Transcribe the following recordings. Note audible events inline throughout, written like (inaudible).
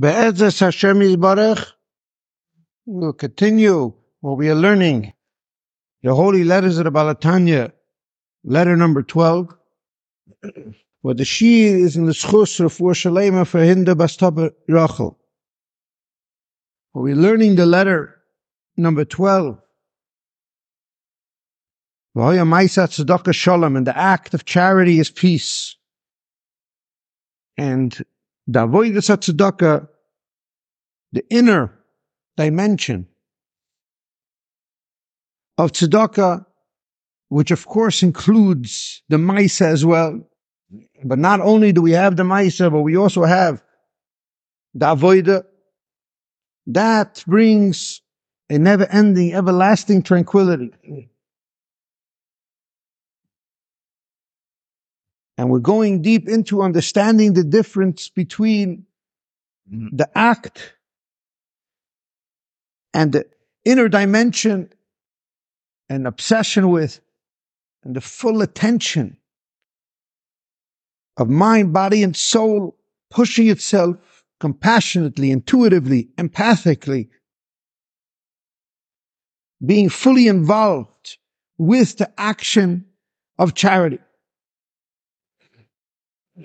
Be'ezus Hashem Yisbarach, we'll continue what we are learning. The holy letters of the Baal HaTanya, letter number 12, (clears throat) where the shiur is in the Schus Refuah Shalema for Hinda Bastaba Rachel. We're learning the letter number 12. V'hoya Maisa Tzedakah Shalom, and the act of charity is peace. And the tzedakah, the inner dimension of tzedakah, which of course includes the maisa as well. But not only do we have the maisa, but we also have the avoida. That brings a never-ending, everlasting tranquility. And we're going deep into understanding the difference between mm-hmm. the act and the inner dimension and obsession with and the full attention of mind, body, and soul pushing itself compassionately, intuitively, empathically, being fully involved with the action of charity.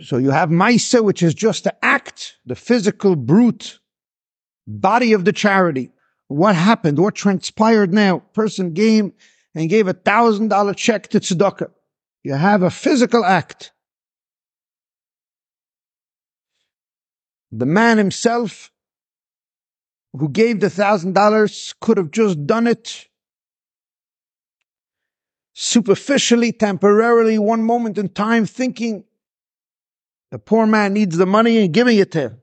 So you have Maisa, which is just the act, the physical, brute body of the charity. What happened? What transpired now? Person came and gave a thousand dollar check to tzedakah. You have a physical act. The man himself who gave the thousand dollars could have just done it superficially, temporarily, one moment in time, thinking the poor man needs the money and giving it to him.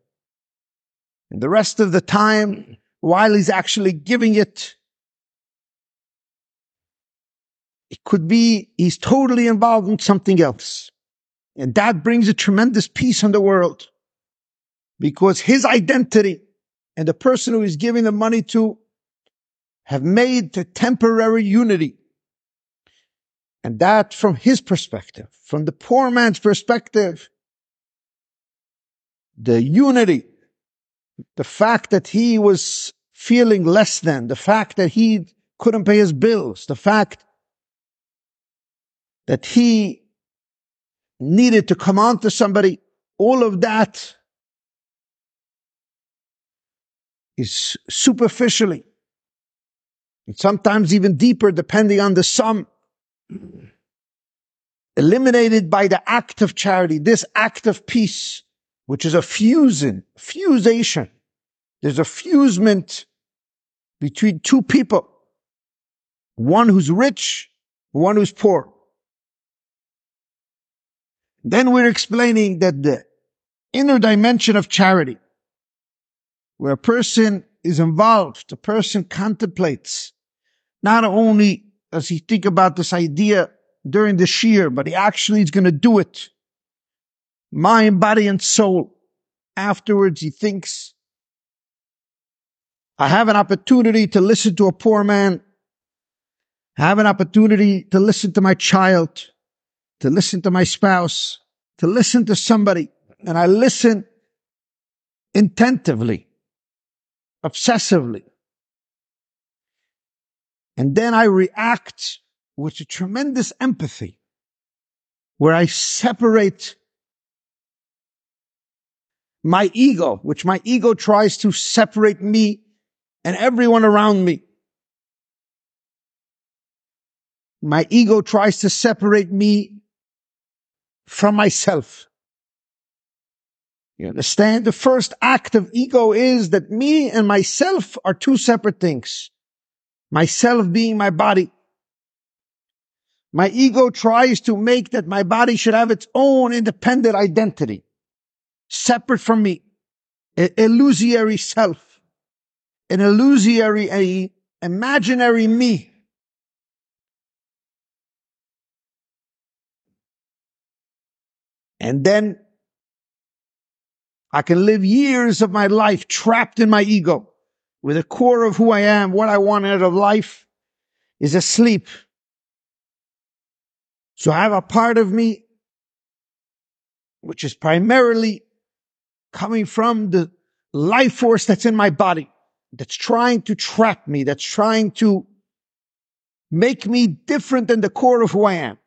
And the rest of the time, while he's actually giving it, it could be he's totally involved in something else. And that brings a tremendous peace on the world because his identity and the person who he's giving the money to have made the temporary unity. And that from his perspective, from the poor man's perspective, the unity, the fact that he was feeling less than, the fact that he couldn't pay his bills, the fact that he needed to come on to somebody, all of that is superficially, and sometimes even deeper, depending on the sum, eliminated by the act of charity, this act of peace which is a fusing, fusation. There's a fusement between two people. One who's rich, one who's poor. Then we're explaining that the inner dimension of charity, where a person is involved, a person contemplates, not only does he think about this idea during the shear, but he actually is going to do it mind, body, and soul. Afterwards, he thinks, I have an opportunity to listen to a poor man. I have an opportunity to listen to my child, to listen to my spouse, to listen to somebody. And I listen intentively, obsessively. And then I react with a tremendous empathy where I separate my ego, which my ego tries to separate me and everyone around me. My ego tries to separate me from myself. You understand? The first act of ego is that me and myself are two separate things. Myself being my body. My ego tries to make that my body should have its own independent identity separate from me, an illusory self, an illusory, a imaginary me. And then I can live years of my life trapped in my ego, where the core of who I am, what I want out of life is asleep. So I have a part of me which is primarily coming from the life force that's in my body, that's trying to trap me, that's trying to make me different than the core of who I am.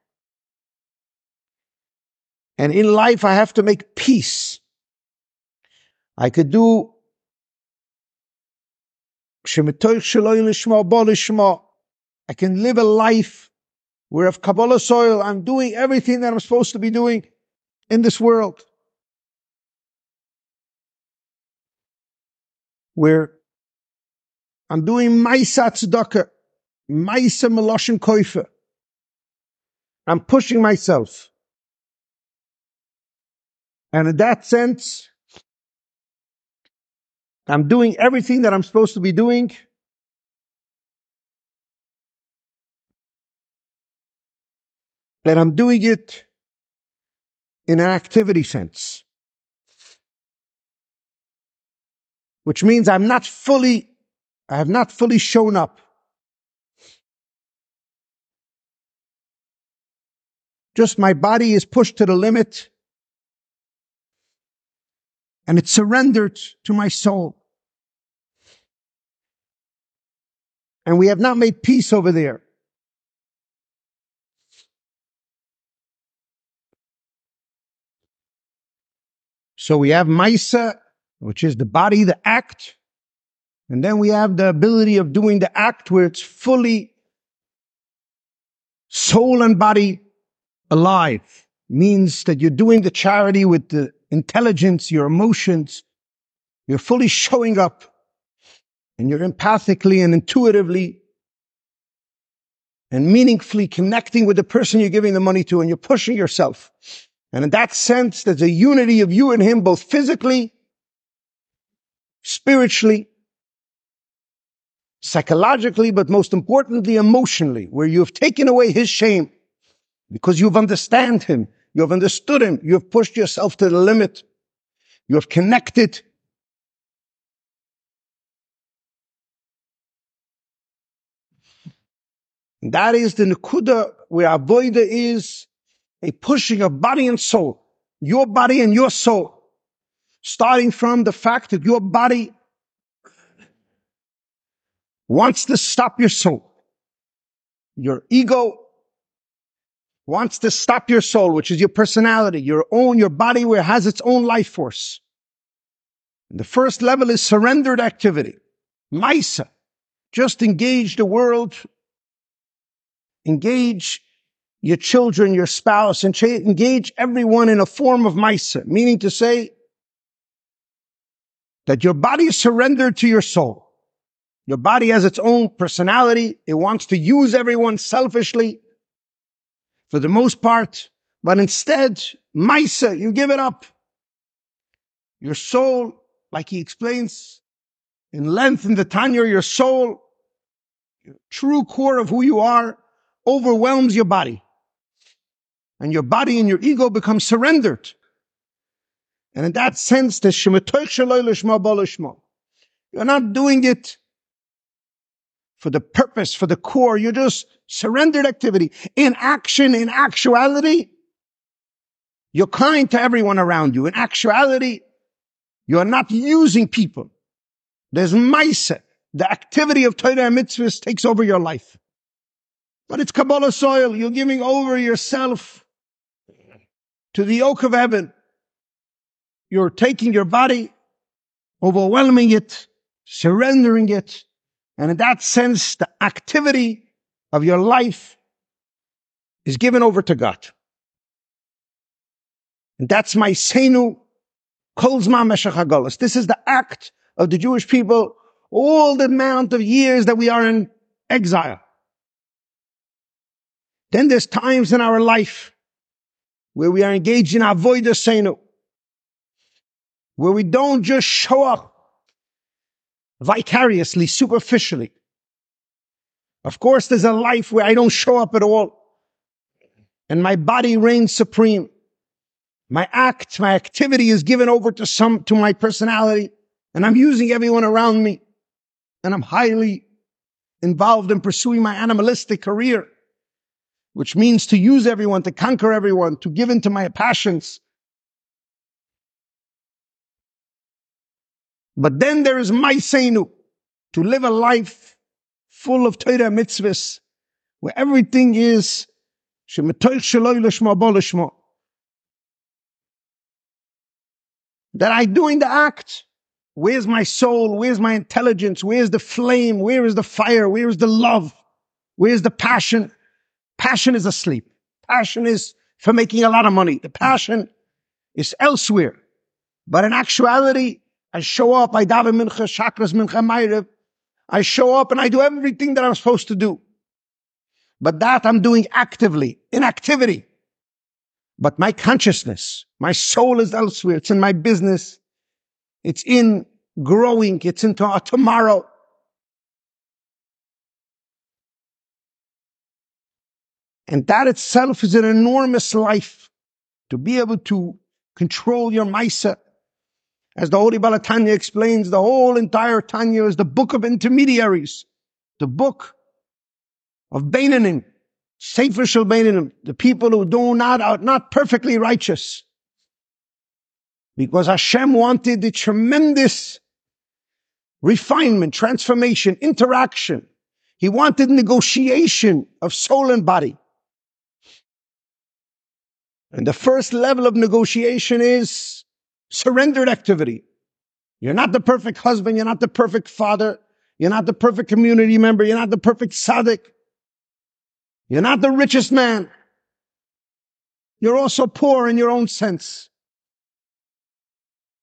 And in life, I have to make peace. I could do I can live a life where of Kabbalah soil, I'm doing everything that I'm supposed to be doing in this world. Where I'm doing Maisa Tzedakah, Maisa Meloshin Koifa. I'm pushing myself. And in that sense, I'm doing everything that I'm supposed to be doing. And I'm doing it in an activity sense. Which means I'm not fully, I have not fully shown up. Just my body is pushed to the limit and it's surrendered to my soul. And we have not made peace over there. So we have Maisa, which is the body, the act. And then we have the ability of doing the act where it's fully soul and body alive. Means that you're doing the charity with the intelligence, your emotions. You're fully showing up and you're empathically and intuitively and meaningfully connecting with the person you're giving the money to and you're pushing yourself. And in that sense, there's a unity of you and him, both physically, spiritually, psychologically, but most importantly, emotionally, where you have taken away his shame because you've understand him. You have understood him. You have pushed yourself to the limit. You have connected. That is the Nakuda where Avoida is a pushing of body and soul. Your body and your soul. Starting from the fact that your body wants to stop your soul. Your ego wants to stop your soul, which is your personality, your own, your body where it has its own life force. And the first level is surrendered activity. Maisa. Just engage the world. Engage your children, your spouse, and engage everyone in a form of Maisa, meaning to say that your body is surrendered to your soul. Your body has its own personality. It wants to use everyone selfishly for the most part, but instead, Maisa, you give it up. Your soul, like he explains in length in the Tanya, your soul, your true core of who you are, overwhelms your body. And your body and your ego become surrendered. And in that sense, the You're not doing it for the purpose, for the core. You're just surrendered activity. In action, in actuality, you're kind to everyone around you. In actuality, you're not using people. There's mindset. The activity of Torah and mitzvahs takes over your life. But it's Kabbalah soil. You're giving over yourself to the yoke of heaven. You're taking your body, overwhelming it, surrendering it. And in that sense, the activity of your life is given over to God. And that's my senu kolzma meshach This is the act of the Jewish people all the amount of years that we are in exile. Then there's times in our life where we are engaged in avoida senu, where we don't just show up vicariously, superficially, of course, there's a life where I don't show up at all. And my body reigns supreme. My act, my activity is given over to some, to my personality. And I'm using everyone around me. And I'm highly involved in pursuing my animalistic career, which means to use everyone, to conquer everyone, to give into my passions. But then there is Maisenu, to live a life full of Torah mitzvahs, where everything is that I do in the act. Where's my soul? Where's my intelligence? Where's the flame? Where is the fire? Where is the love? Where's the passion? Passion is asleep. Passion is for making a lot of money. The passion is elsewhere. But in actuality, I show up, I daven mincha, chakras mincha, mayrev. I show up and I do everything that I'm supposed to do. But that I'm doing actively, in activity. But my consciousness, my soul is elsewhere. It's in my business. It's in growing. It's into a tomorrow. And that itself is an enormous life to be able to control your Maisa. As the Holy Baal HaTanya explains, the whole entire Tanya is the book of intermediaries, the book of Beinanim, Sefer Shel Beinanim, the people who do not, are not perfectly righteous. Because Hashem wanted the tremendous refinement, transformation, interaction. He wanted negotiation of soul and body. And the first level of negotiation is surrendered activity. You're not the perfect husband. You're not the perfect father. You're not the perfect community member. You're not the perfect tzaddik. You're not the richest man. You're also poor in your own sense.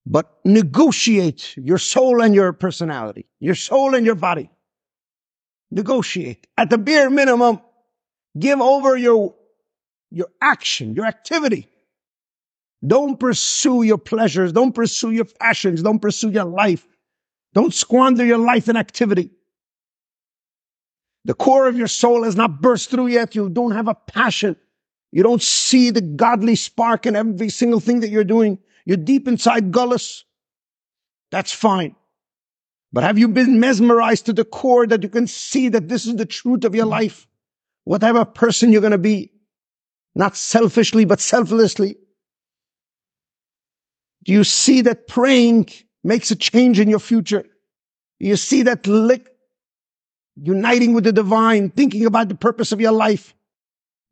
But negotiate your soul and your personality, your soul and your body. Negotiate. At the bare minimum, give over your, your action, your activity. Don't pursue your pleasures. Don't pursue your passions. Don't pursue your life. Don't squander your life in activity. The core of your soul has not burst through yet. You don't have a passion. You don't see the godly spark in every single thing that you're doing. You're deep inside gullus. That's fine. But have you been mesmerized to the core that you can see that this is the truth of your life? Whatever person you're going to be? Not selfishly, but selflessly. Do you see that praying makes a change in your future? Do you see that lick, uniting with the divine, thinking about the purpose of your life,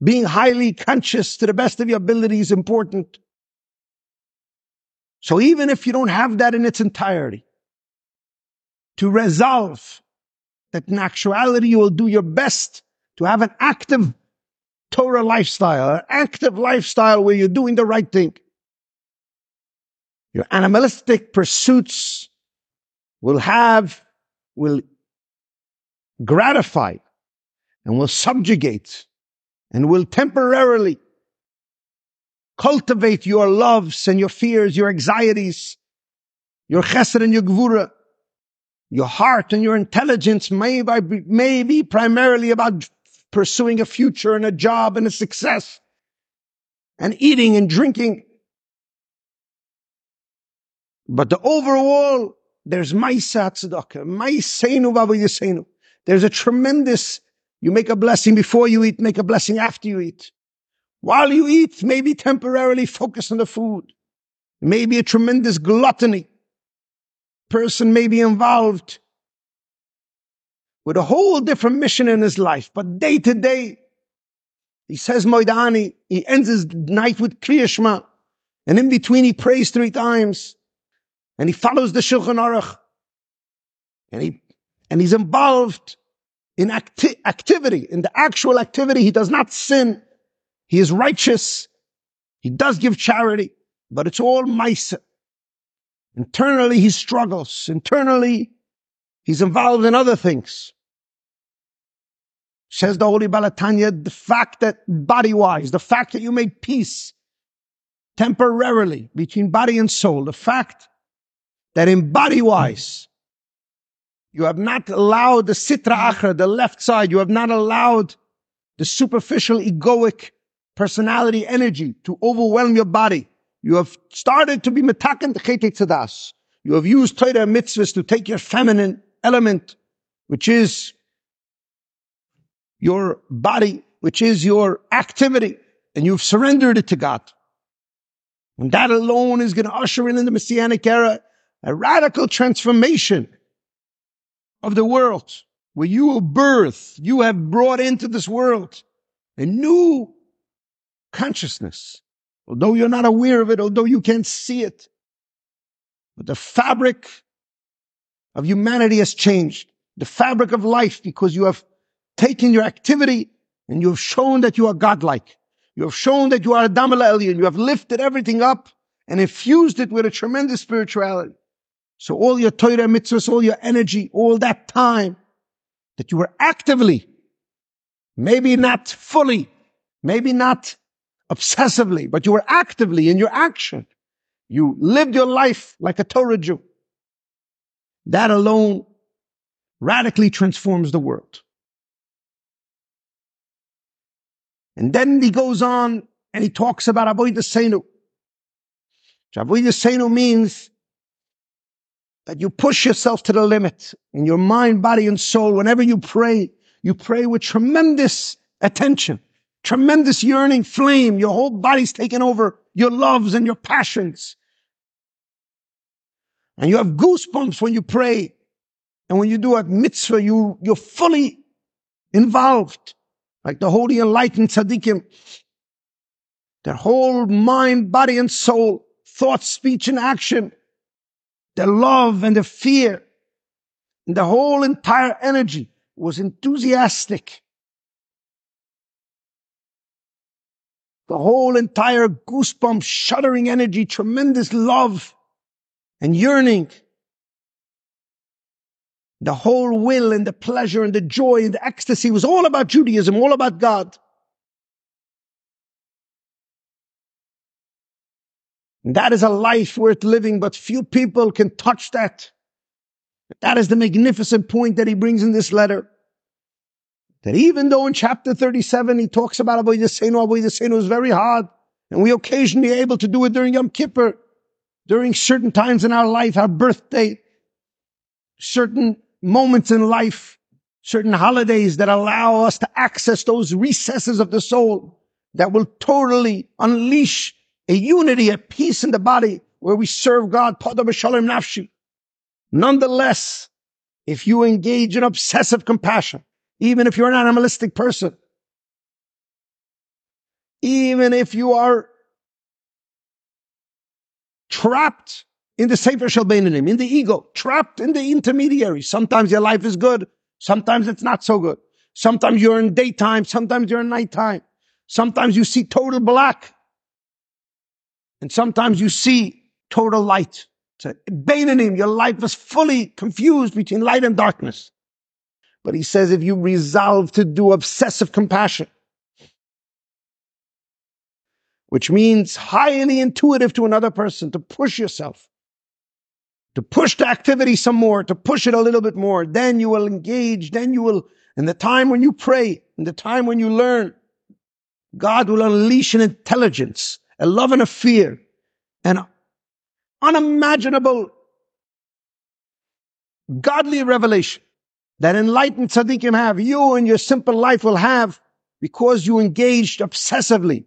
being highly conscious to the best of your ability is important. So even if you don't have that in its entirety, to resolve that in actuality you will do your best to have an active Torah lifestyle, an active lifestyle where you're doing the right thing. Your animalistic pursuits will have, will gratify and will subjugate and will temporarily cultivate your loves and your fears, your anxieties, your chesed and your gvura, your heart and your intelligence may, be, may be primarily about pursuing a future and a job and a success and eating and drinking. But the overall, there's Maisa Tzedakah, Maisenu Yisenu. There's a tremendous, you make a blessing before you eat, make a blessing after you eat. While you eat, maybe temporarily focus on the food. Maybe a tremendous gluttony. Person may be involved with a whole different mission in his life, but day to day, he says Moidani, he ends his night with Kriyashma, and in between he prays three times, and he follows the Shulchan Aruch, and he and he's involved in acti- activity, in the actual activity. He does not sin. He is righteous. He does give charity, but it's all mice. Internally, he struggles. Internally, he's involved in other things. Says the Holy Baal HaTanya, the fact that body wise, the fact that you made peace temporarily between body and soul, the fact that in body wise, you have not allowed the sitra achra, the left side, you have not allowed the superficial egoic personality energy to overwhelm your body. You have started to be metakan tzadas. You have used Torah mitzvahs to take your feminine element, which is your body, which is your activity, and you've surrendered it to God. And that alone is going to usher in in the Messianic era a radical transformation of the world where you will birth, you have brought into this world a new consciousness. Although you're not aware of it, although you can't see it, but the fabric of humanity has changed. The fabric of life because you have taken your activity and you have shown that you are godlike. You have shown that you are a Damal alien. You have lifted everything up and infused it with a tremendous spirituality. So all your Torah mitzvahs, all your energy, all that time that you were actively, maybe not fully, maybe not obsessively, but you were actively in your action. You lived your life like a Torah Jew. That alone radically transforms the world. And then he goes on and he talks about Avodah Seinu. Avodah Seinu means that you push yourself to the limit in your mind, body, and soul. Whenever you pray, you pray with tremendous attention, tremendous yearning flame. Your whole body's taken over your loves and your passions. And you have goosebumps when you pray. And when you do a mitzvah, you, you're fully involved. Like the holy enlightened tzaddikim. Their whole mind, body, and soul, thought, speech, and action, their love and the fear, and the whole entire energy was enthusiastic. The whole entire goosebump, shuddering energy, tremendous love and yearning. The whole will and the pleasure and the joy and the ecstasy was all about Judaism, all about God. That is a life worth living, but few people can touch that. That is the magnificent point that he brings in this letter. That even though in chapter 37 he talks about Avodah Seinu is very hard, and we occasionally able to do it during Yom Kippur, during certain times in our life, our birthday, certain moments in life, certain holidays that allow us to access those recesses of the soul that will totally unleash a unity, a peace in the body where we serve God. Nonetheless, if you engage in obsessive compassion, even if you're an animalistic person, even if you are trapped in the Sefer Shel Beinanim, in the ego, trapped in the intermediary. Sometimes your life is good. Sometimes it's not so good. Sometimes you're in daytime. Sometimes you're in nighttime. Sometimes you see total black. And sometimes you see total light. So Beinanim, your life is fully confused between light and darkness. But he says if you resolve to do obsessive compassion, which means highly intuitive to another person, to push yourself, to push the activity some more, to push it a little bit more. Then you will engage. Then you will, in the time when you pray, in the time when you learn, God will unleash an intelligence, a love and a fear, an unimaginable godly revelation that enlightened tzaddikim have, you in your simple life will have because you engaged obsessively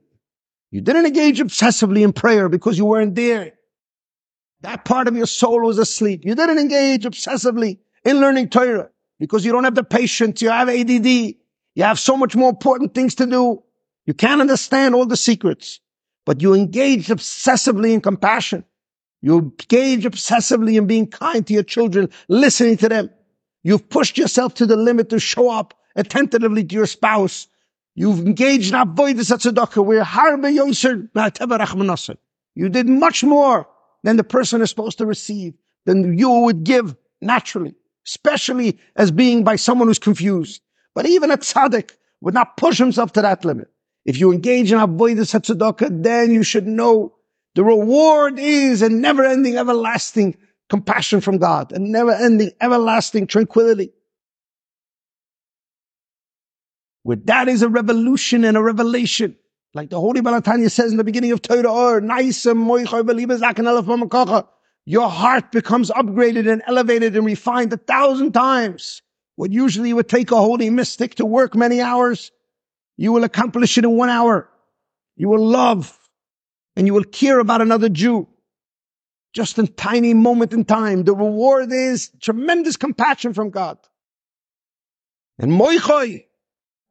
you didn't engage obsessively in prayer because you weren't there. That part of your soul was asleep. You didn't engage obsessively in learning Torah because you don't have the patience. You have ADD. You have so much more important things to do. You can't understand all the secrets, but you engage obsessively in compassion. You engage obsessively in being kind to your children, listening to them. You've pushed yourself to the limit to show up attentively to your spouse, You've engaged in avoidance at tzedakah. We're harbe yoser You did much more than the person is supposed to receive, than you would give naturally, especially as being by someone who's confused. But even a tzaddik would not push himself to that limit. If you engage in avoidance tzedakah, then you should know the reward is a never-ending, everlasting compassion from God, a never-ending, everlasting tranquility. where that is a revolution and a revelation. Like the Holy Baal HaTanya says in the beginning of Torah, oh, or oh, your heart becomes upgraded and elevated and refined a thousand times. What usually would take a holy mystic to work many hours, you will accomplish it in one hour. You will love and you will care about another Jew. just a tiny moment in time. The reward is tremendous compassion from God. And moichoi,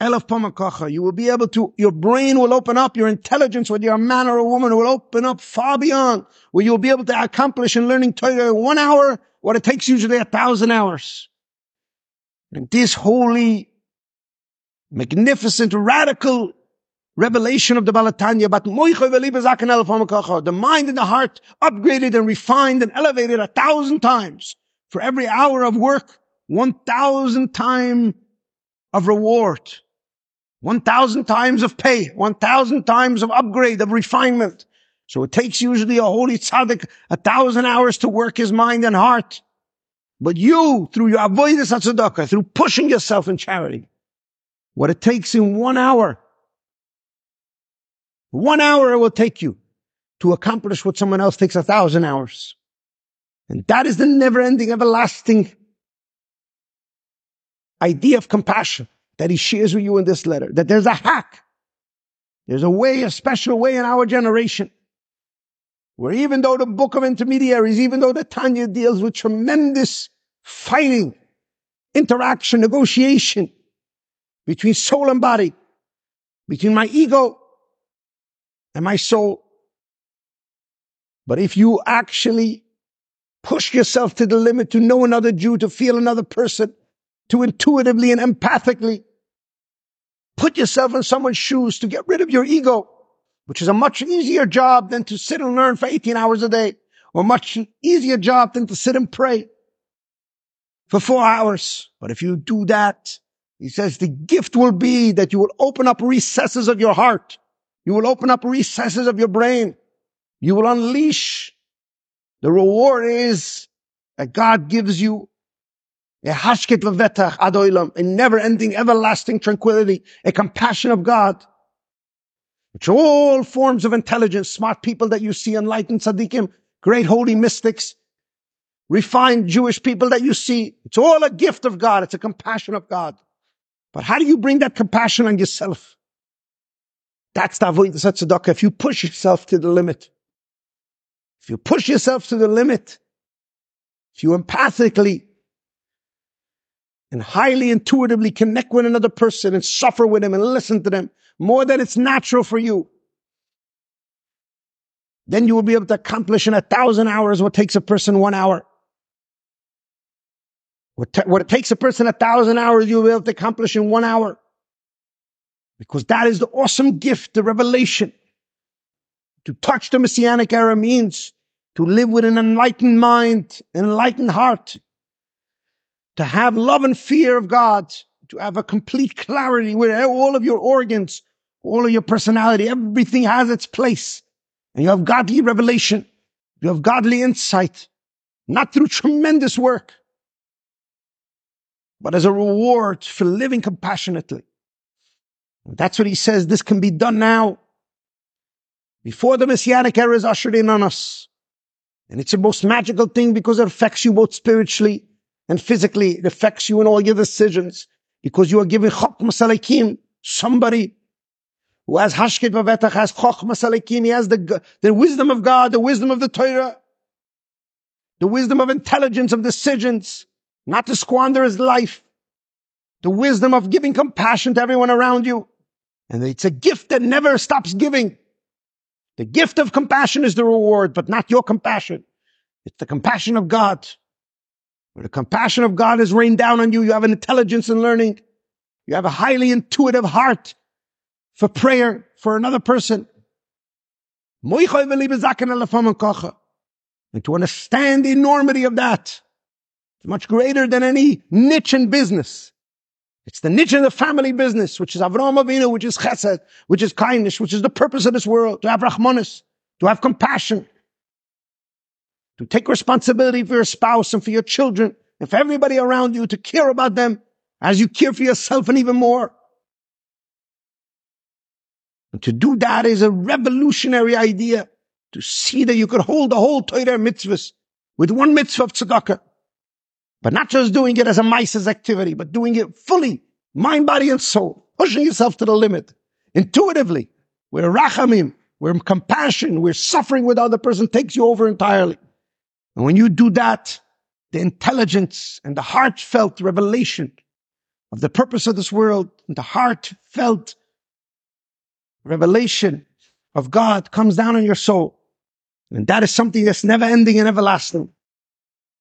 elaf pamakacha, you will be able to, your brain will open up, your intelligence, whether you're a man or a woman, will open up far beyond where you'll be able to accomplish in learning Torah in one hour what it takes usually a thousand hours. And this holy, magnificent, radical revelation of the Baal HaTanya about the mind and the heart upgraded and refined and elevated a thousand times for every hour of work, one thousand time of reward, one thousand times of pay, one thousand times of upgrade, of refinement. So it takes usually a holy tzaddik a thousand hours to work his mind and heart. But you, through your avoidance of tzedakah, through pushing yourself in charity, what it takes in one hour, one hour it will take you to accomplish what someone else takes a thousand hours. And that is the never ending, everlasting idea of compassion that he shares with you in this letter. That there's a hack. There's a way, a special way in our generation where even though the book of intermediaries, even though the Tanya deals with tremendous fighting, interaction, negotiation between soul and body, between my ego and my soul. But if you actually push yourself to the limit to know another Jew, to feel another person, to intuitively and empathically put yourself in someone's shoes to get rid of your ego, which is a much easier job than to sit and learn for 18 hours a day, or much easier job than to sit and pray for four hours. But if you do that, he says the gift will be that you will open up recesses of your heart. You will open up recesses of your brain. You will unleash. The reward is that God gives you a hashket levetach adoilam, a never-ending, everlasting tranquility, a compassion of God, which all forms of intelligence, smart people that you see, enlightened tzaddikim, great holy mystics, refined Jewish people that you see, it's all a gift of God. It's a compassion of God. But how do you bring that compassion on yourself? That's the avoid tzedakah. If you push yourself to the limit, if you push yourself to the limit, if you empathically and highly intuitively connect with another person and suffer with them and listen to them more than it's natural for you, then you will be able to accomplish in a thousand hours what takes a person one hour. What, what it takes a person a thousand hours, you'll be able to accomplish in one hour. Because that is the awesome gift, the revelation. To touch the Messianic era means to live with an enlightened mind, an enlightened heart, to have love and fear of God, to have a complete clarity with all of your organs, all of your personality, everything has its place. And you have godly revelation. You have godly insight, not through tremendous work, but as a reward for living compassionately. That's what he says. This can be done now. Before the Messianic era is ushered in on us. And it's the most magical thing because it affects you both spiritually and physically it affects you in all your decisions because you are giving chokmas alekim, somebody who has hashket vavetach, has chokmas alekim, he has the, the wisdom of God, the wisdom of the Torah, the wisdom of intelligence, of decisions, not to squander his life, the wisdom of giving compassion to everyone around you. And it's a gift that never stops giving. The gift of compassion is the reward, but not your compassion. It's the compassion of God. When the compassion of God is rained down on you, you have an intelligence in learning. You have a highly intuitive heart for prayer for another person. And to understand the enormity of that, it's much greater than any niche in business. It's the niche in the family business, which is Avraham Avinu, which is chesed, which is kindness, which is the purpose of this world, to have rahmanis, to have compassion, to take responsibility for your spouse and for your children and for everybody around you, to care about them as you care for yourself and even more. And to do that is a revolutionary idea. To see that you could hold the whole Torah mitzvahs with one mitzvah of tzedakah. But not just doing it as a mice's activity, but doing it fully, mind, body, and soul, pushing yourself to the limit, intuitively, where rachamim, where compassion, where suffering with other person takes you over entirely. And when you do that, the intelligence and the heartfelt revelation of the purpose of this world, and the heartfelt revelation of God comes down on your soul. And that is something that's never ending and everlasting.